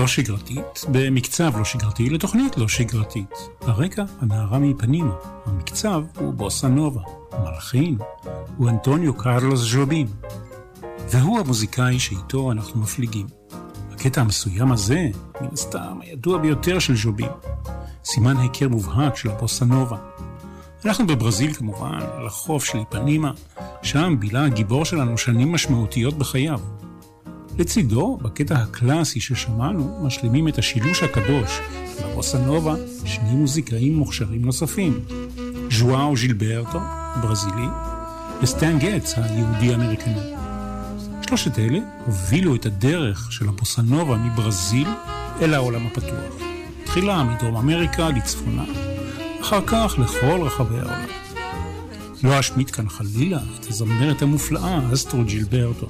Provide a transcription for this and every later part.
לא שגרתית, במקצב לא שגרתי, לתוכנית לא שגרתית. הרקע, הנערה מפנימה. המקצב הוא בוסה נובה. המלחין הוא אנטוניו קרלוס ז'ובין. והוא המוזיקאי שאיתו אנחנו מפליגים. הקטע המסוים הזה, מן הסתם, הידוע ביותר של ז'ובין. סימן היכר מובהק של הבוסה נובה. אנחנו בברזיל כמובן, על החוף של איפנימה, שם בילה הגיבור שלנו שנים משמעותיות בחייו. לצידו, בקטע הקלאסי ששמענו, משלימים את השילוש הקדוש לבוסה נובה שני מוזיקאים מוכשרים נוספים, ז'ואאו ז'ילברטו, ברזילי, וסטן גטס, היהודי-אמריקני. שלושת אלה הובילו את הדרך של הבוסה נובה מברזיל אל העולם הפתוח. תחילה מדרום אמריקה לצפונה, אחר כך לכל רחבי העולם. לא אשמיט כאן חלילה את הזמרת המופלאה אסטרו ג'ילברטו,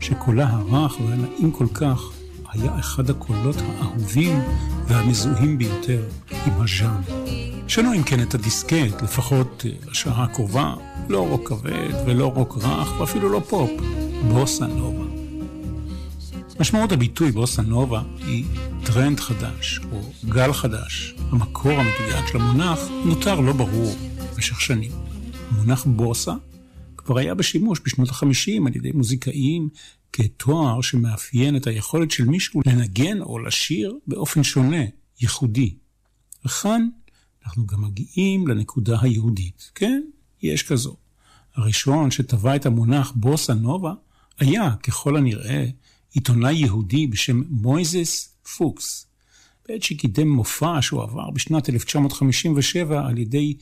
שקולה הרך והנעים כל כך היה אחד הקולות האהובים והמזוהים ביותר עם הז'אנר. שנו אם כן את הדיסקט, לפחות לשעה הקרובה, לא רוק כבד ולא רוק רך ואפילו לא פופ, בוסה נובה. משמעות הביטוי בוסה נובה היא טרנד חדש או גל חדש. המקור המדויק של המונח נותר לא ברור במשך שנים. המונח בוסה כבר היה בשימוש בשנות ה-50 על ידי מוזיקאים כתואר שמאפיין את היכולת של מישהו לנגן או לשיר באופן שונה, ייחודי. וכאן אנחנו גם מגיעים לנקודה היהודית. כן, יש כזו. הראשון שטבע את המונח בוסה נובה היה, ככל הנראה, עיתונאי יהודי בשם מויזס פוקס, בעת שקידם מופע שהוא עבר בשנת 1957 על ידי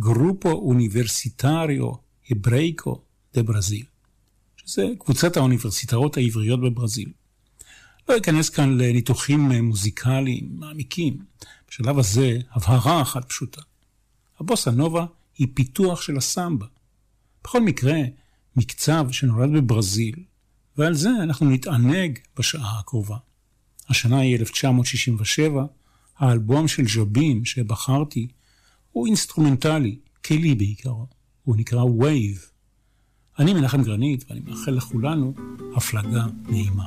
גרופו אוניברסיטריו הברייקו דה ברזיל, שזה קבוצת האוניברסיטאות העבריות בברזיל. לא אכנס כאן לניתוחים מוזיקליים מעמיקים. בשלב הזה, הבהרה אחת פשוטה. הבוסה נובה היא פיתוח של הסמבה. בכל מקרה, מקצב שנולד בברזיל, ועל זה אנחנו נתענג בשעה הקרובה. השנה היא 1967, האלבום של ז'ובים שבחרתי הוא אינסטרומנטלי, כלי בעיקרו. הוא נקרא Wave. אני מנחם גרנית, ואני מאחל לכולנו הפלגה נעימה.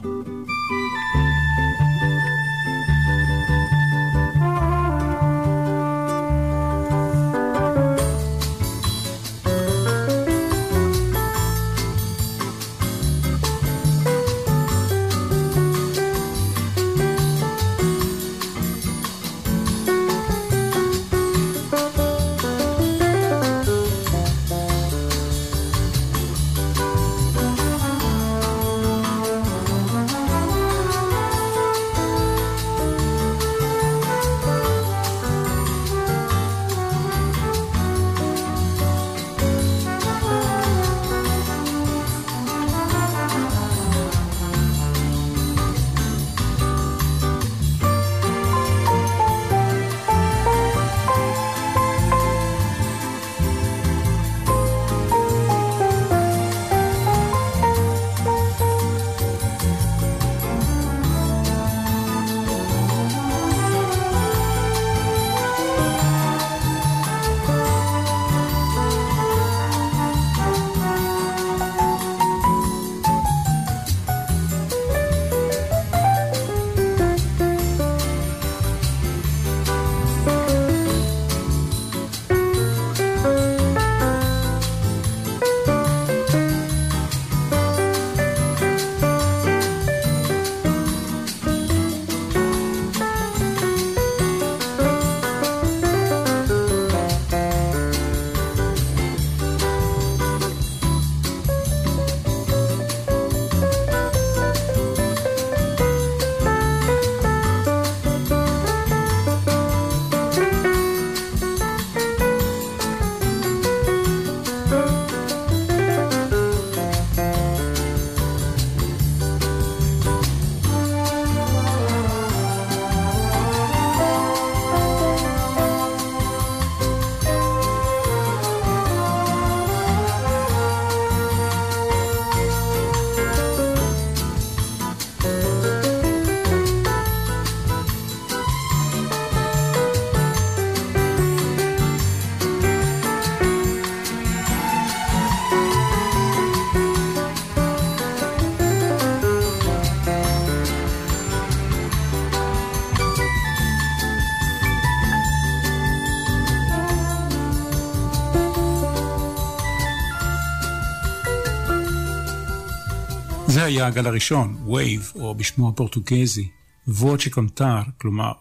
היה הגל הראשון, Wave, או בשמו הפורטוגזי, Vou te contar, כלומר,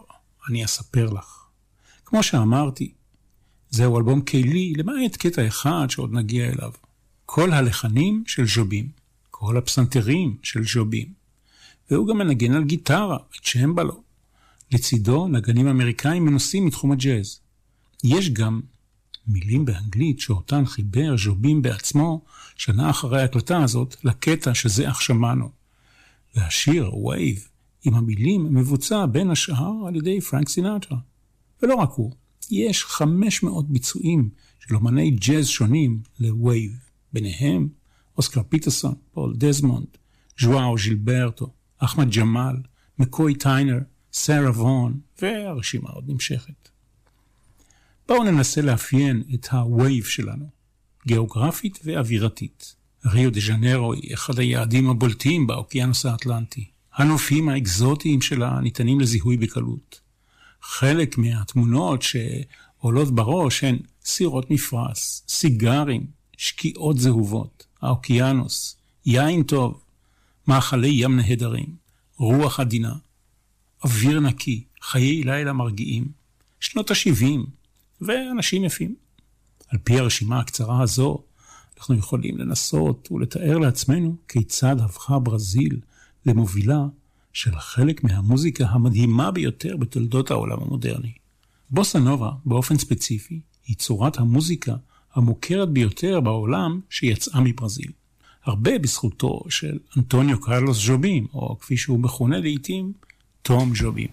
אני אספר לך. כמו שאמרתי, זהו אלבום כלי, למעט קטע אחד שעוד נגיע אליו. כל הלחנים של ז'ובים, כל הפסנתרים של ז'ובים. והוא גם מנגן על גיטרה, צ'מבלו. לצידו נגנים אמריקאים מנוסים מתחום הג'אז. יש גם מילים באנגלית שאותן חיבר ז'ובים בעצמו שנה אחרי ההקלטה הזאת לקטע שזה אך שמענו. והשיר, Wave, עם המילים מבוצע בין השאר על ידי פרנק סינטרה. ולא רק הוא, יש 500 ביצועים של אומני ג'אז שונים ל Wave, ביניהם אוסקר פיטרסון, פול דזמונד, ז'ואאו ז'ילברטו, אחמד ג'מאל, מקוי טיינר, סארה וון, והרשימה עוד נמשכת. בואו ננסה לאפיין את ה vibe שלנו, גיאוגרפית ואווירתית. ריו דה ז'נרו היא אחד היעדים הבולטים באוקיינוס האטלנטי. הנופים האקזוטיים שלה ניתנים לזיהוי בקלות. חלק מהתמונות שעולות בראש הן סירות מפרש, סיגרים, שקיעות זהובות, האוקיינוס, יין טוב, מאכלי ים נהדרים, רוח עדינה, אוויר נקי, חיי לילה מרגיעים, שנות ה-70 ואנשים יפים. על פי הרשימה הקצרה הזו, אנחנו יכולים לנסות ולתאר לעצמנו כיצד הפכה ברזיל למובילה של חלק מהמוזיקה המדהימה ביותר בתולדות העולם המודרני. בוסה נובה, באופן ספציפי, היא צורת המוזיקה המוכרת ביותר בעולם שיצאה מברזיל. הרבה בזכותו של אנטוניו קרלוס ז'ובים, או כפי שהוא מכונה לעיתים, תום ז'ובים.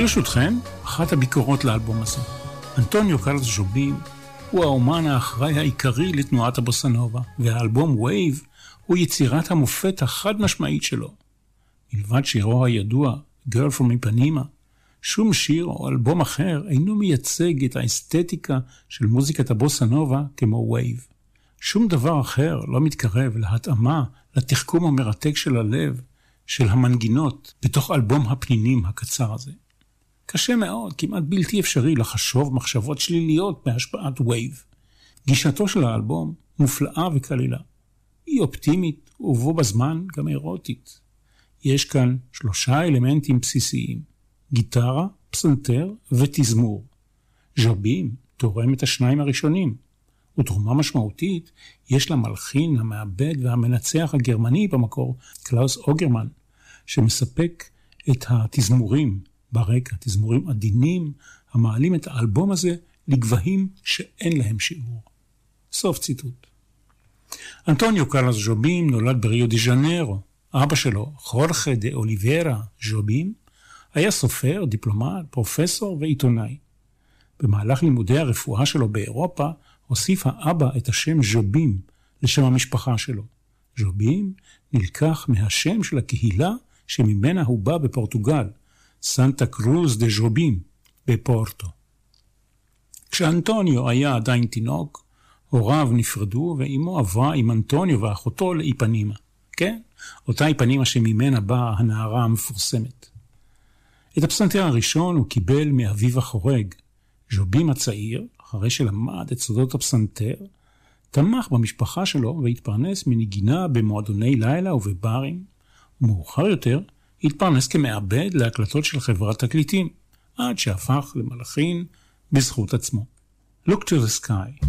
ברשותכם, אחת הביקורות לאלבום הזה. אנטוניו קרלוס ז'ובים הוא האומן האחראי העיקרי לתנועת הבוסנובה, והאלבום Wave הוא יצירת המופת החד משמעית שלו. מלבד שירו הידוע, Girl from Ipanema, שום שיר או אלבום אחר אינו מייצג את האסתטיקה של מוזיקת הבוסנובה כמו Wave. שום דבר אחר לא מתקרב להתאמה לתחכום המרתק של הלב, של המנגינות, בתוך אלבום הפנינים הקצר הזה. קשה מאוד, כמעט בלתי אפשרי לחשוב מחשבות שליליות בהשפעת Wave. גישתו של האלבום מופלאה וקלילה. היא אופטימית ובו בזמן גם אירוטית. יש כאן שלושה אלמנטים בסיסיים גיטרה, פסנתר ותזמור. ז'ובים תורם את השניים הראשונים, ותרומה משמעותית יש למלחין, המעבד והמנצח הגרמני במקור, קלאוס אוגרמן, שמספק את התזמורים ברקע, תזמורים עדינים המעלים את האלבום הזה לגבהים שאין להם שיעור. סוף ציטוט. אנטוניו קרלוס ז'ובים נולד בריו דה ז'נרו. אבא שלו, חורחה דה אוליברה ז'ובים, היה סופר, דיפלומט, פרופסור ועיתונאי. במהלך לימודי הרפואה שלו באירופה, הוסיף האבא את השם ז'ובים לשם המשפחה שלו. ז'ובים נלקח מהשם של הקהילה שממנה הוא בא בפורטוגל, סנטה קרוז דה ז'ובים בפורטו. כשאנטוניו היה עדיין תינוק, הוריו נפרדו ואימו עברה עם אנטוניו ואחותו לאיפנימה. כן, אותה איפנימה שממנה באה הנערה המפורסמת. את הפסנתר הראשון הוא קיבל מאביו החורג. ז'ובים הצעיר, אחרי שלמד את סודות הפסנתר, תמך במשפחה שלו והתפרנס מנגינה במועדוני לילה ובברים, ומאוחר יותר התפרנס כמעבד להקלטות של חברת תקליטים, עד שהפך למלחין בזכות עצמו. Look to the sky.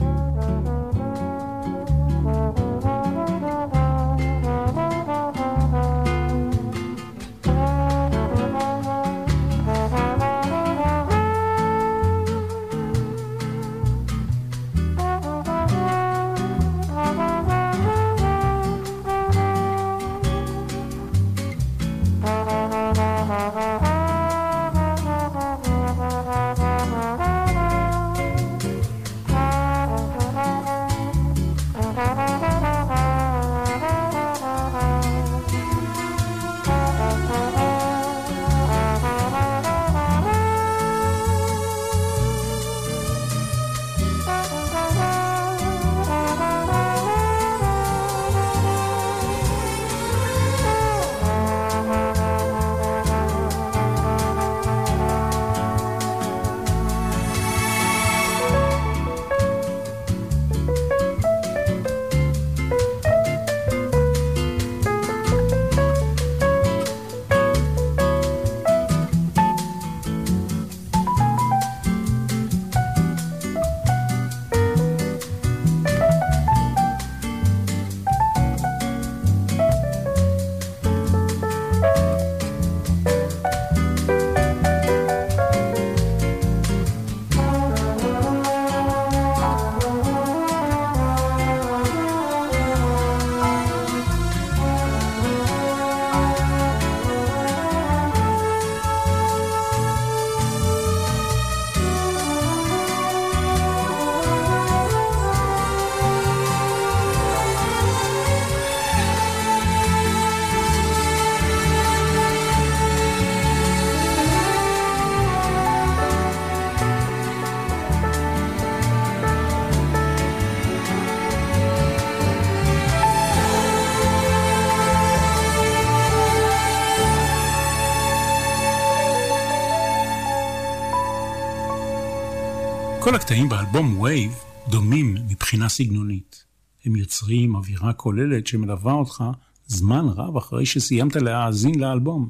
כל הקטעים באלבום Wave דומים מבחינה סגנונית. הם יוצרים אווירה כוללת שמלווה אותך זמן רב אחרי שסיימת להאזין לאלבום.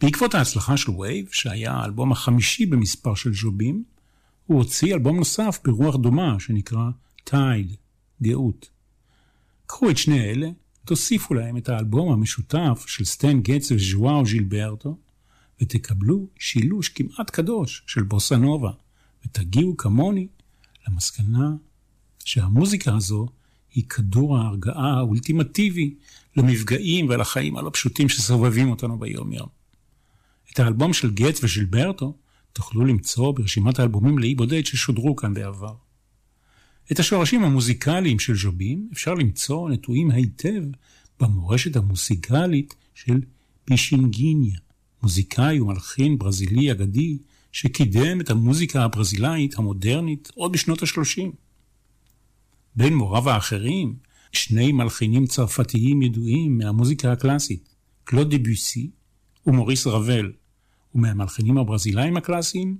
בעקבות ההצלחה של Wave, שהיה האלבום החמישי במספר של ז'ובים, הוא הוציא אלבום נוסף ברוח דומה שנקרא Tide, גאות. קחו את שני אלה, תוסיפו להם את האלבום המשותף של סטן גטס וז'ואאו ז'ילברטו, ותקבלו שילוש כמעט קדוש של בוסה נובה. ותגיעו כמוני למסקנה שהמוזיקה הזו היא כדור ההרגעה האולטימטיבי למפגעים ולחיים הלא פשוטים שסובבים אותנו ביום יום. את האלבום של גט ושילברטו תוכלו למצוא ברשימת האלבומים לאי בודד ששודרו כאן בעבר. את השורשים המוזיקליים של ז'ובים אפשר למצוא נטועים היטב במורשת המוזיקלית של פישינגיניה, מוזיקאי ומלחין ברזילי אגדי שקידם את המוזיקה הברזילאית המודרנית עוד בשנות ה-30. בין מוריו האחרים, שני מלחינים צרפתיים ידועים מהמוזיקה הקלאסית, קלוד דביוסי ומוריס רבל, ומהמלחינים הברזילאים הקלאסיים,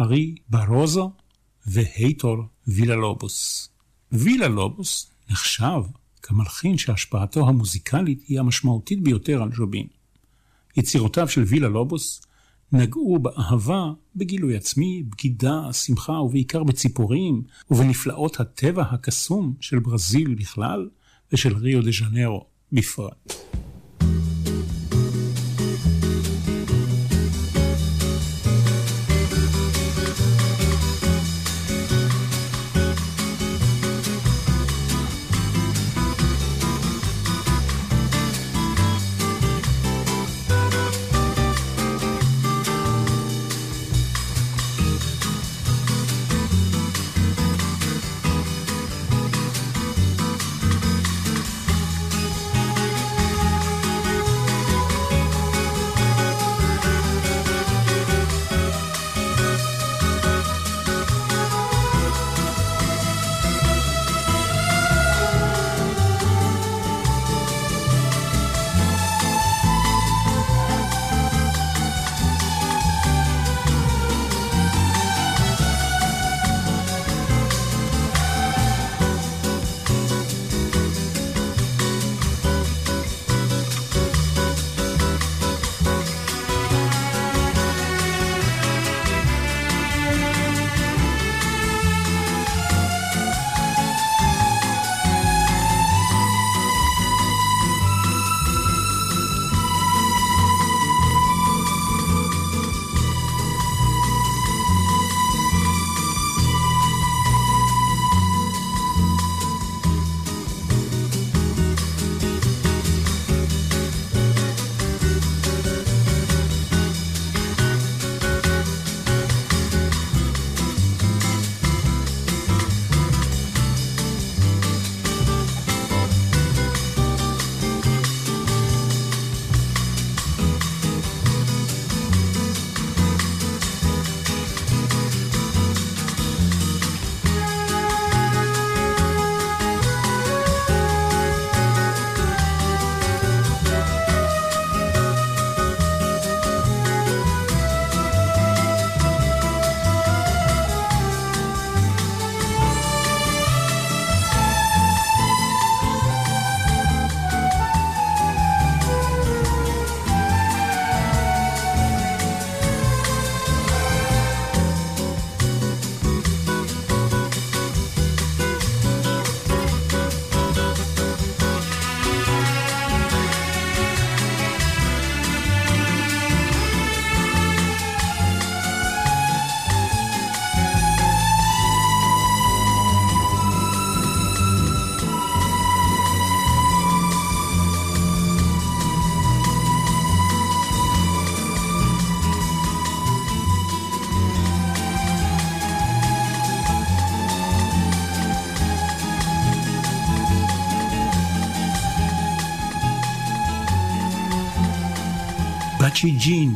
ארי ברוזו והייטור וילה לובוס. וילה לובוס נחשב כמלחין שהשפעתו המוזיקלית היא המשמעותית ביותר על ז'ובין. יצירותיו של וילה לובוס נגעו באהבה, בגילוי עצמי, בגידה, שמחה ובעיקר בציפורים ובנפלאות הטבע הקסום של ברזיל בכלל ושל ריו דה ז'נרו בפרט. צ'יג'ין.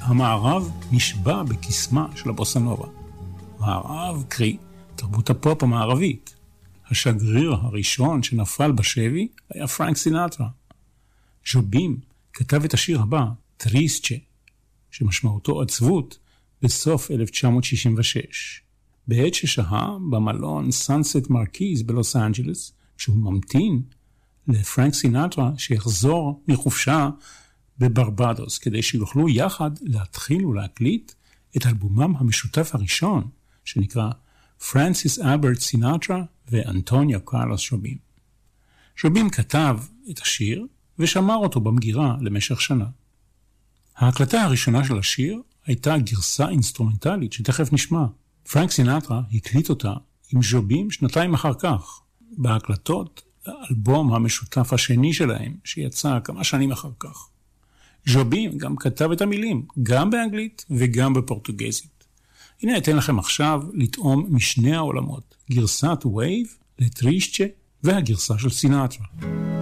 המערב נשבע בקסמה של הבוסנובה. מערב, קרי, תרבות הפופ המערבית. השגריר הראשון שנפל בשבי היה פרנק סינטרה. ז'ובים כתב את השיר הבא, Triste, שמשמעותו עצבות, בסוף 1966. בעת ששהה במלון סאנסט מרקיז בלוס אנג'לס, כשהוא ממתין לפרנק סינטרה שיחזור מחופשה בברבדוס, כדי שיוכלו יחד להתחיל ולהקליט את אלבומם המשותף הראשון, שנקרא פרנסיס אלברט סינטרה ואנטוניו קרלוס ז'ובים. ז'ובים כתב את השיר ושמר אותו במגירה למשך שנה. ההקלטה הראשונה של השיר הייתה גרסה אינסטרומנטלית שתכף נשמע. פרנק סינטרה הקליט אותה עם ז'ובים שנתיים אחר כך, בהקלטות האלבום המשותף השני שלהם, שיצא כמה שנים אחר כך. ז'ובים גם כתב את המילים, גם באנגלית וגם בפורטוגזית. הנה אתן לכם עכשיו לטעום משני העולמות, גרסת Wave ל Triste והגרסה של סינטרה.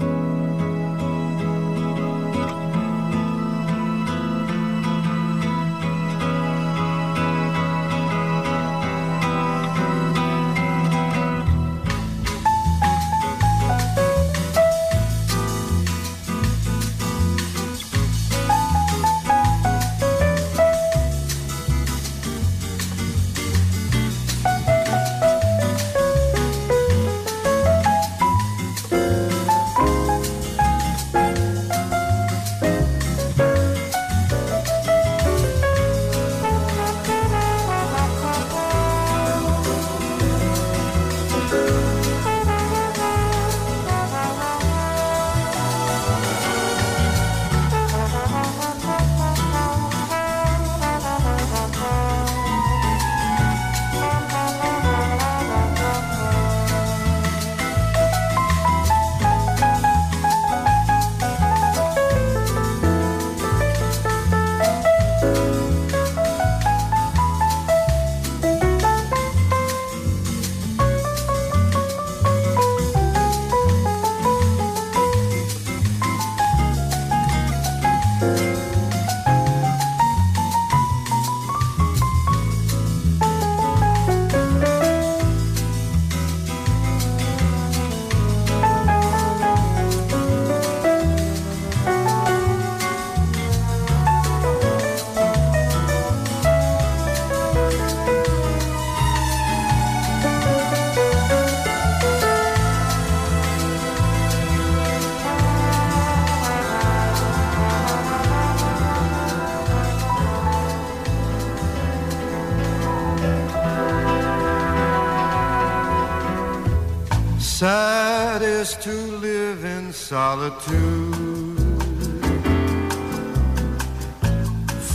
Solitude.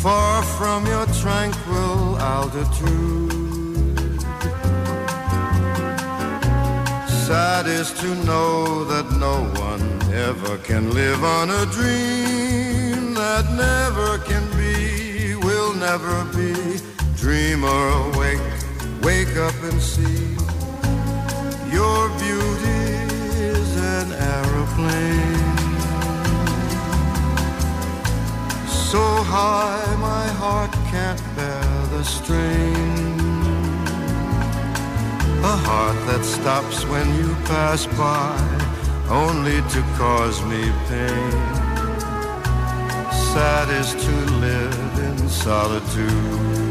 Far from your tranquil altitude. Sad is to know that no one ever can live on a dream that never can be, will never be. Dreamer awake, wake up and see so high my heart can't bear the strain. A heart that stops when you pass by, only to cause me pain. Sad is to live in solitude.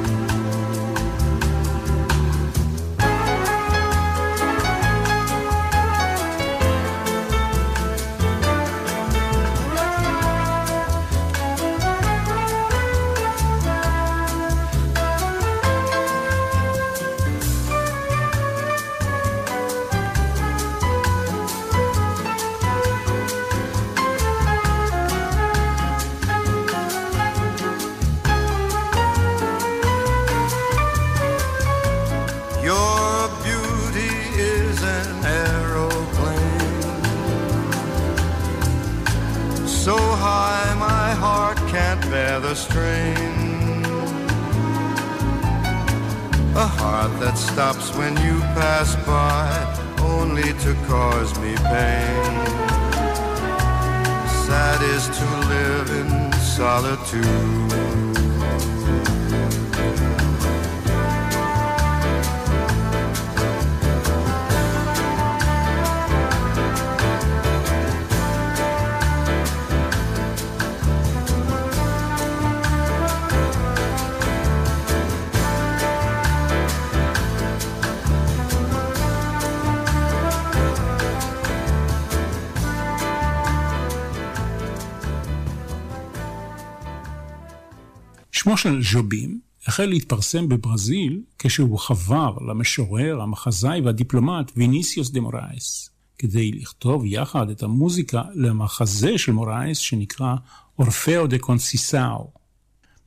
של ז'ובים החל להתפרסם בברזיל כשהוא חבר למשורר, המחזאי והדיפלומט ויניסיוס דה מורייס, כדי לכתוב יחד את המוזיקה למחזה של מורייס שנקרא Orfeu da Conceição.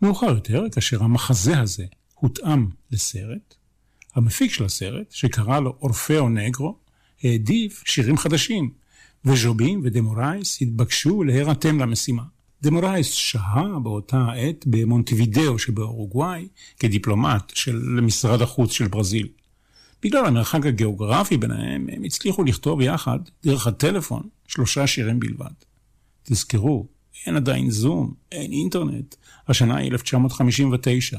מאוחר יותר, כאשר המחזה הזה הותאם לסרט, המפיק של הסרט, שקרא לו Orfeu Negro, העדיף שירים חדשים, וז'ובים ודה מורייס התבקשו להירתם למשימה. דמורייס שהה באותה עת במונטווידאו שבאורוגוואי כדיפלומט של משרד החוץ של ברזיל. בגלל המרחק הגיאוגרפי ביניהם, הם הצליחו לכתוב יחד, דרך הטלפון, שלושה שירים בלבד. תזכרו, אין עדיין זום, אין אינטרנט, השנה היא 1959.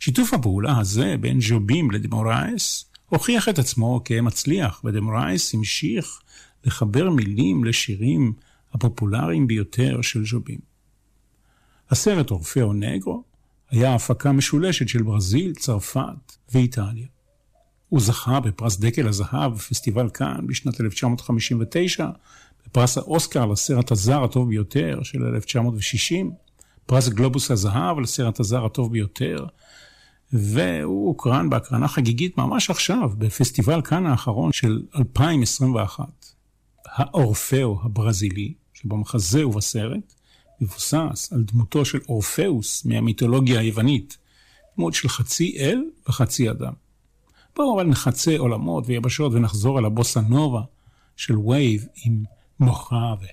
שיתוף הפעולה הזה בין ז'ובים לדמורייס הוכיח את עצמו כמצליח, ודמורייס המשיך לחבר מילים לשירים הפופולריים ביותר של ז'ובים. הסרט אורפאו נגרו היה הפקה משולשת של ברזיל, צרפת ואיטליה. הוא זכה בפרס דקל הזהב בפסטיבל כאן בשנת 1959, בפרס האוסקר לסרט הזר הטוב ביותר של 1960, פרס גלובוס הזהב לסרט הזר הטוב ביותר, והוא הוקרן בהקרנה חגיגית ממש עכשיו, בפסטיבל כאן האחרון של 2021. האורפאו הברזילי, שבמחזה ובסרט, מבוסס על דמותו של אורפאוס מהמיתולוגיה היוונית, דמות של חצי אל וחצי אדם. בואו אבל נחצה עולמות ויבשות ונחזור אל הבוסה נובה של Wave עם מוחרבה.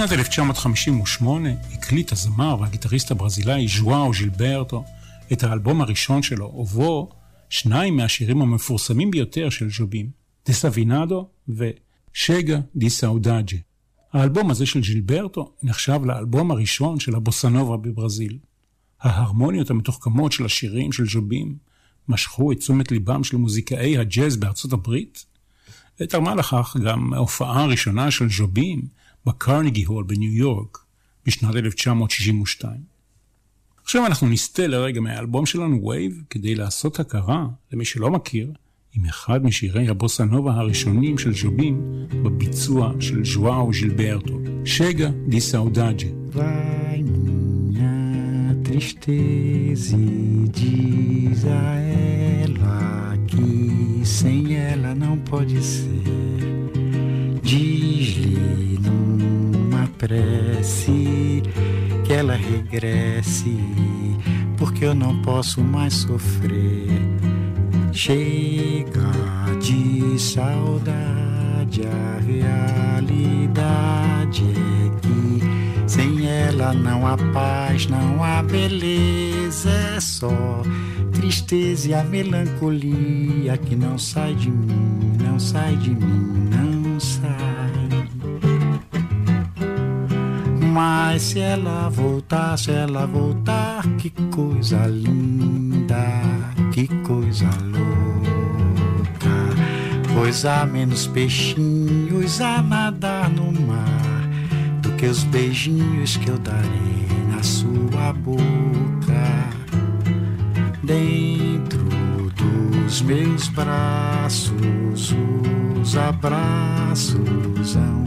בשנת 1958 הקליט הזמר והגיטריסט הברזילאי ז'ואאו ז'ילברטו את האלבום הראשון שלו, ובו שניים מהשירים המפורסמים ביותר של ז'ובים, דה סבינדו ושגה די סאודאג'ה. האלבום הזה של ז'ילברטו נחשב לאלבום הראשון של הבוסנובה בברזיל. ההרמוניות המתוחכמות של השירים של ז'ובים משכו את תשומת ליבם של מוזיקאי הג'אז בארצות הברית, ותרמה לכך גם ההופעה הראשונה של ז'ובים בקרניגי הול בניו יורק בשנת 1962. עכשיו אנחנו נסטה לרגע מהאלבום שלנו Wave כדי לעשות הכרה, למי שלא מכיר, עם אחד משירי הבוסה נובה הראשונים של ז'ובים בביצוע של ז'ואאו ז'ילברטו, Chega de minha tristeza diz a ela que sem ela não pode ser. Diz-lhe prece que ela regresse, porque eu não posso mais sofrer. Chega de saudade, a realidade é que sem ela não há paz, não há beleza, é só tristeza e a melancolia que não sai de mim, não sai de mim, não Mas se ela voltar, se ela voltar, que coisa linda. que coisa louca. Pois há menos peixinhos a nadar no mar do que os beijinhos que eu darei na sua boca. Dentro dos meus braços, os abraços hão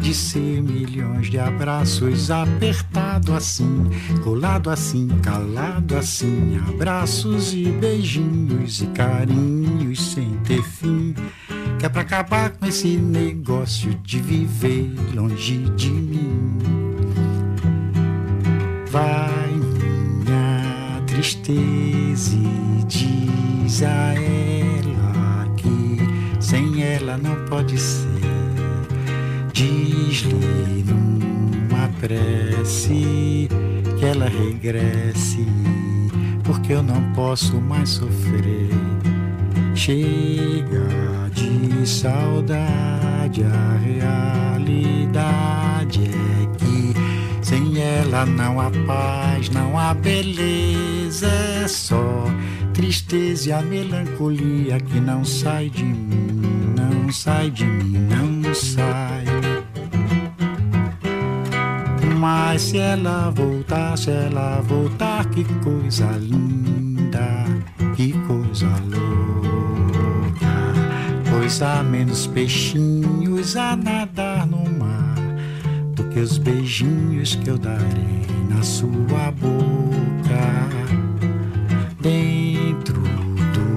de ser milhões de abraços, apertado assim, colado assim, calado assim, abraços e beijinhos e carinhos sem ter fim. Que é pra acabar com esse negócio de viver longe de mim. Vai tristeza e diz a ela que sem ela não pode ser. Diz-lhe numa prece que ela regresse, porque eu não posso mais sofrer. Chega de saudade, a realidade é que sem ela não há paz, não há beleza, é só tristeza e a melancolia que não sai de mim, não sai de mim, não sai. Mas se ela voltar, se ela voltar, que coisa linda, que coisa louca. Pois há menos peixinhos a nadar no mar do que os beijinhos que eu darei na sua boca. Dentro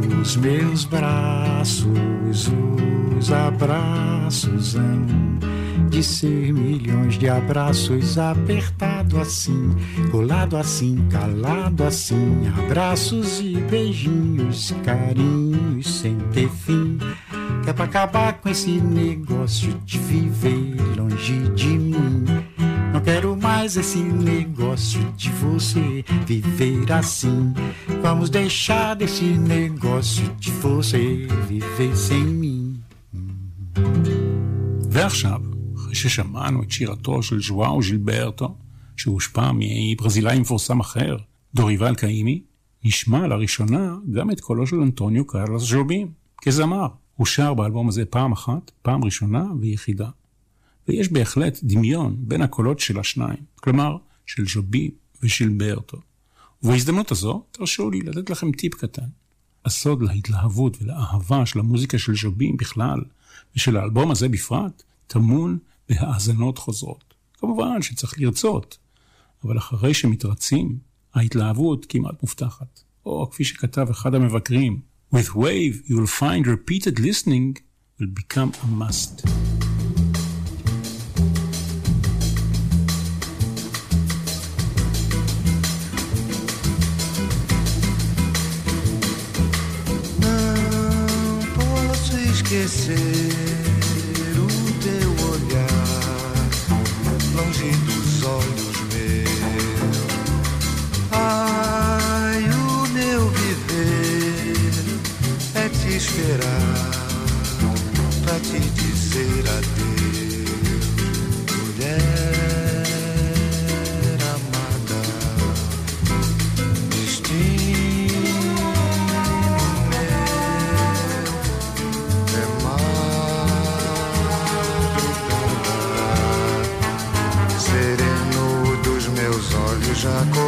dos meus braços, os abraços hão de ser milhões de abraços apertado assim, colado assim, calado assim, abraços e beijinhos, carinhos sem ter fim. É pra acabar com esse negócio de viver longe de mim. Não quero mais esse negócio de você viver assim. Vamos deixar desse negócio de você viver sem mim. ועכשיו, אחרי ששמענו את שירתו של ז'ואאו ז'ילברטו, שהושפע מברזילאי מפורסם אחר, דוריבל קאימי, נשמע לראשונה גם את קולו של אנטוניו קרלוס ז'ובים, כזמר. הוא שר באלבום הזה פעם אחת, פעם ראשונה ויחידה. ויש בהחלט דמיון בין הקולות של השניים, כלומר, של ז'ובים וז'ילברטו. ובהזדמנות הזו, תרשו לי לתת לכם טיפ קטן. הסוד להתלהבות ולאהבה של המוזיקה של ז'ובים בכלל, ושל האלבום הזה בפרט, טמון בהאזנות חוזרות. כמובן שצריך לרצות, אבל אחרי שמתרצים, ההתלהבות כמעט מובטחת. או כפי שכתב אחד המבקרים, With Wave you'll find repeated listening will become a must. Esquecer o teu olhar longe dos olhos meus. Ai, o meu viver é te esperar pra te dizer adeus, acha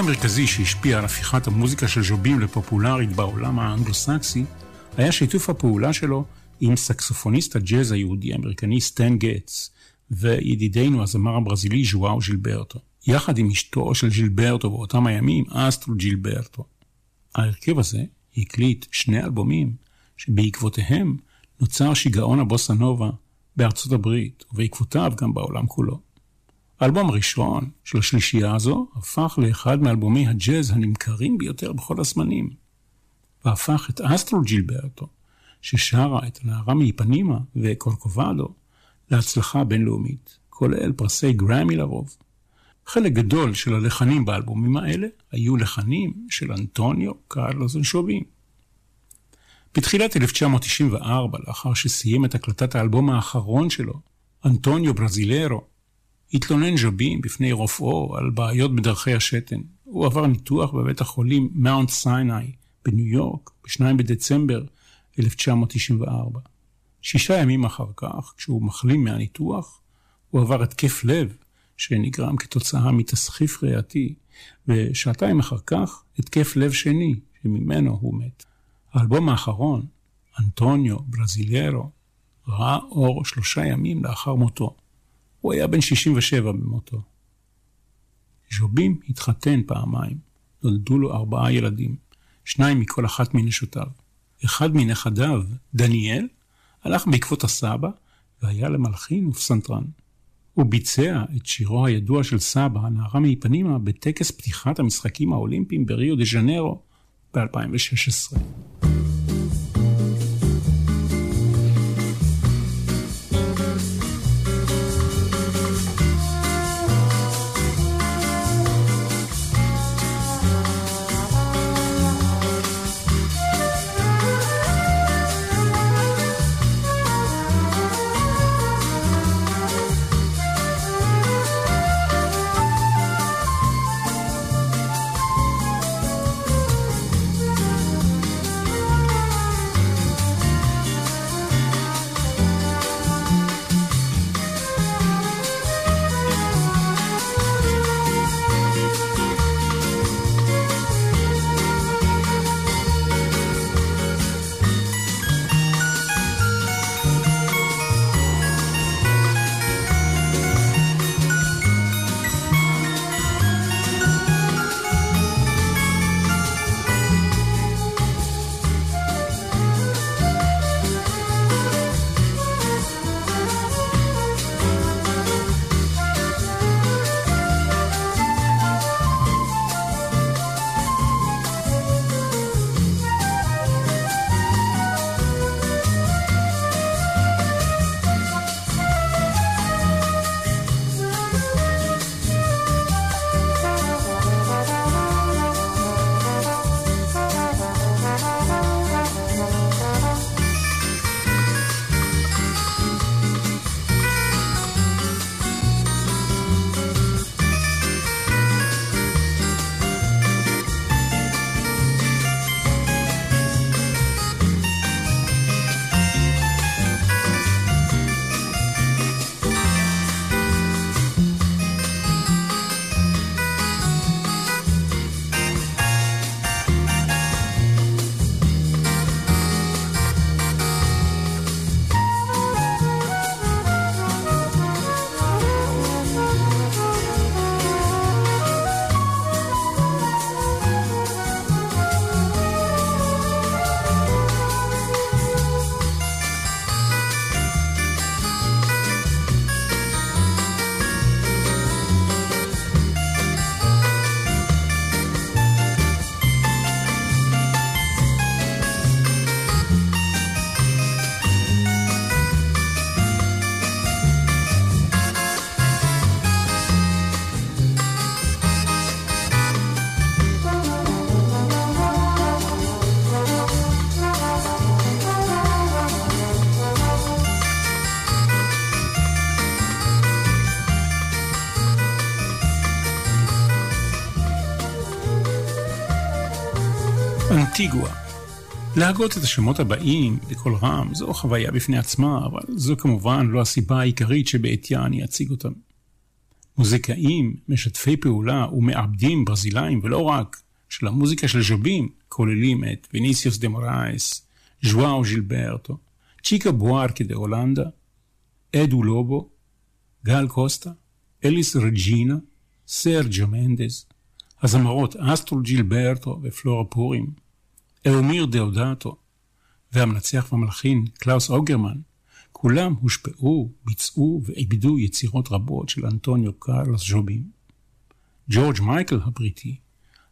אירוע מרכזי שהשפיע על הפיכת המוזיקה של ז'ובים לפופולרית בעולם האנגלו-סקסי, היה שיתוף הפעולה שלו עם סקסופוניסט הג'אז היהודי האמריקני סטן גטס, וידידנו הזמר הברזילי ז'ואאו ז'ילברטו, יחד עם אשתו של ז'ילברטו באותם הימים, אסטרו ג'ילברטו. ההרכב הזה הקליט שני אלבומים שבעקבותיהם נוצר שיגעון הבוסה נובה בארצות הברית, ובעקבותיו גם בעולם כולו. האלבום הראשון של השלישייה הזו הפך לאחד מאלבומי הג'אז הנמכרים ביותר בכל הזמנים, והפך את אסטרו ג'ילברטו, ששרה את הנערה מאיפנימה וקורקובדו, להצלחה בינלאומית, כולל פרסי גרמי לרוב. חלק גדול של הלחנים באלבומים האלה היו לחנים של אנטוניו קרלוס שובים. בתחילת 1994, לאחר שסיים את הקלטת האלבום האחרון שלו, אנטוניו ברזילרו, התלונן ז'ובים בפני רופאו על בעיות בדרכי השתן. הוא עבר ניתוח בבית החולים מאונט סיני בניו יורק ב-2 בדצמבר 1994. שישה ימים אחר כך, כשהוא מחלים מהניתוח, הוא עבר התקף לב שנגרם כתוצאה מתסחיף ריאתי, ושעתיים אחר כך התקף לב שני, שממנו הוא מת. האלבום האחרון, אנטוניו ברזיליירו, ראה אור שלושה ימים לאחר מותו. הוא היה בן 67 במותו. ז'ובים התחתן פעמיים, נולדו לו ארבעה ילדים, שניים מכל אחת מנשותיו. אחד מנכדיו, דניאל, הלך בעקבות הסבא והיה למלחין ופסנתרן. הוא ביצע את שירו הידוע של סבא, הנערה מאיפנימה, בטקס פתיחת המשחקים האולימפיים בריו דה ז'נרו ב-2016. אנטיגואה. להגות את השמות הבאים בקול רם זו חוויה בפני עצמה, אבל זו כמובן לא הסיבה העיקרית שבעטיה אני אציג אותם. מוזיקאים, משתפי פעולה ומעבדים ברזילאים ולא רק, של המוזיקה של ז'ובים, כוללים את ויניסיוס דה מורייס, ז'ואאו ז'ילברטו, צ'יקו בוארקה דה הולנדה, אדו לובו, גל קוסטה, אליס רג'ינה, סרג'ו מנדז, הזמרות אסטרוד ג'ילברטו ופלורה פורים, יומיר דאודטו, והמנצח והמלחין קלאוס אוגרמן, כולם הושפעו, ביצעו ועיבדו יצירות רבות של אנטוניו קרלוס ז'ובים. ג'ורג' מייקל הבריטי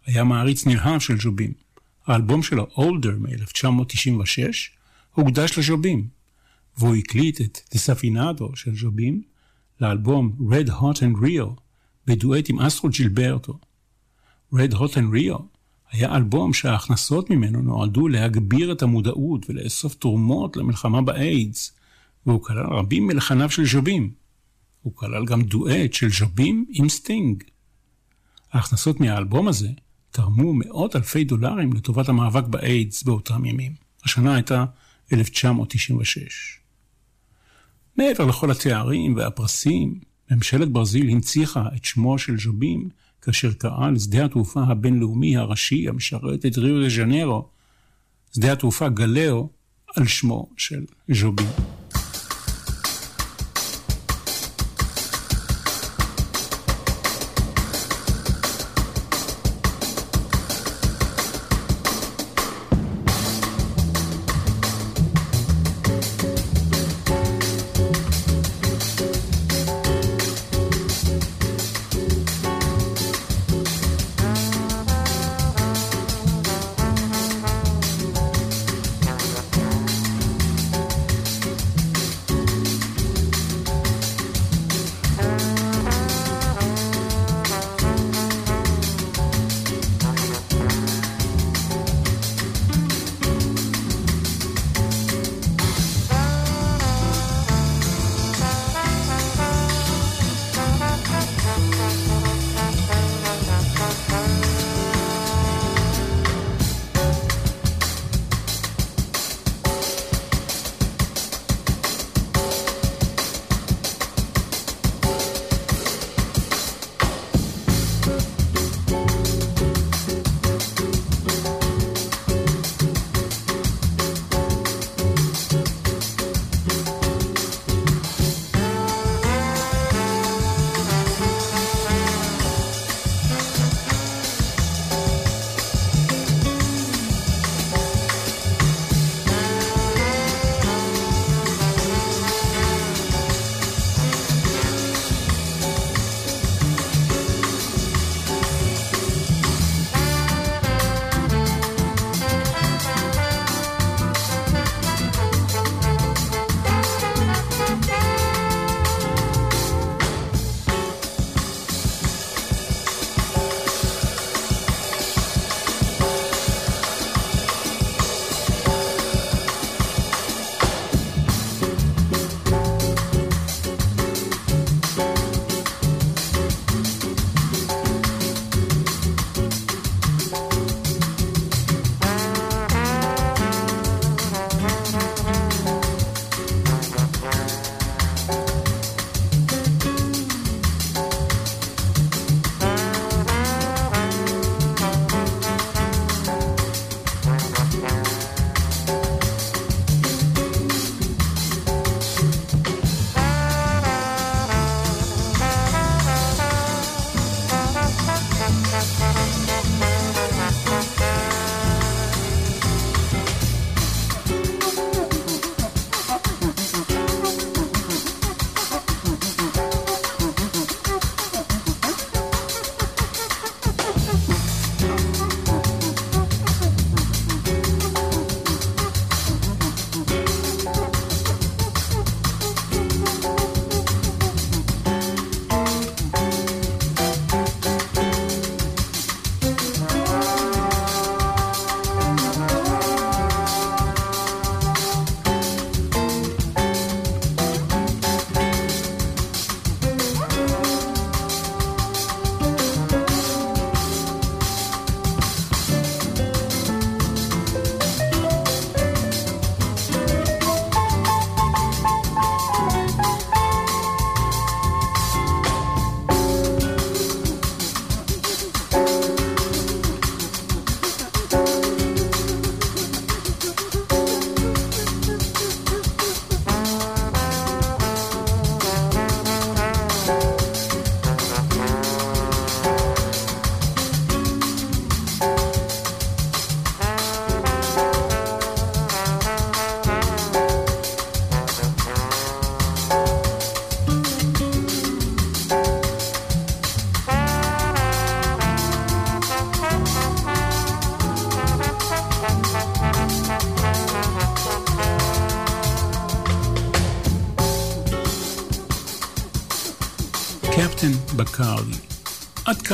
היה מעריץ נלהב של ז'ובים. האלבום שלו, Older מ-1996, הוקדש לז'ובים, והוא הקליט את Desafinado של ז'ובים לאלבום Red Hot and Rio בדואט עם אסטרוד ג'ילברטו. Red Hot and Rio היה אלבום שההכנסות ממנו נועדו להגביר את המודעות ולאסוף תרומות למלחמה באיידס, והוא כלל רבים מלחניו של ז'ובים. הוא כלל גם דואט של ז'ובים עם סטינג. ההכנסות מהאלבום הזה תרמו מאות אלפי דולרים לטובת המאבק באיידס באותם ימים. השנה הייתה 1996. מעבר לכל התארים והפרסים, ממשלת ברזיל הנציחה את שמו של ז'ובים כאשר קרא לשדה התעופה הבינלאומי הראשי המשרת את ריו דה ז'נרו, שדה התעופה גלאו, על שמו של ז'ובים.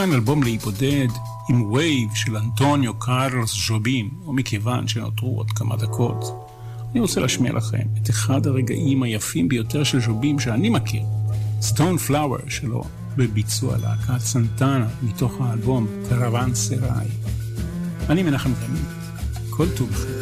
כאן אלבום לאי בודד עם Wave של אנטוניו קרלוס ז'ובים, ומכיוון שנותרו עוד כמה דקות, אני רוצה להשמיע לכם את אחד הרגעים היפים ביותר של ז'ובים שאני מכיר, Stone Flower שלו, בביצוע להקת סנטנה מתוך האלבום Caravanserai. אני מנחם תמיד, כל טוב לכם.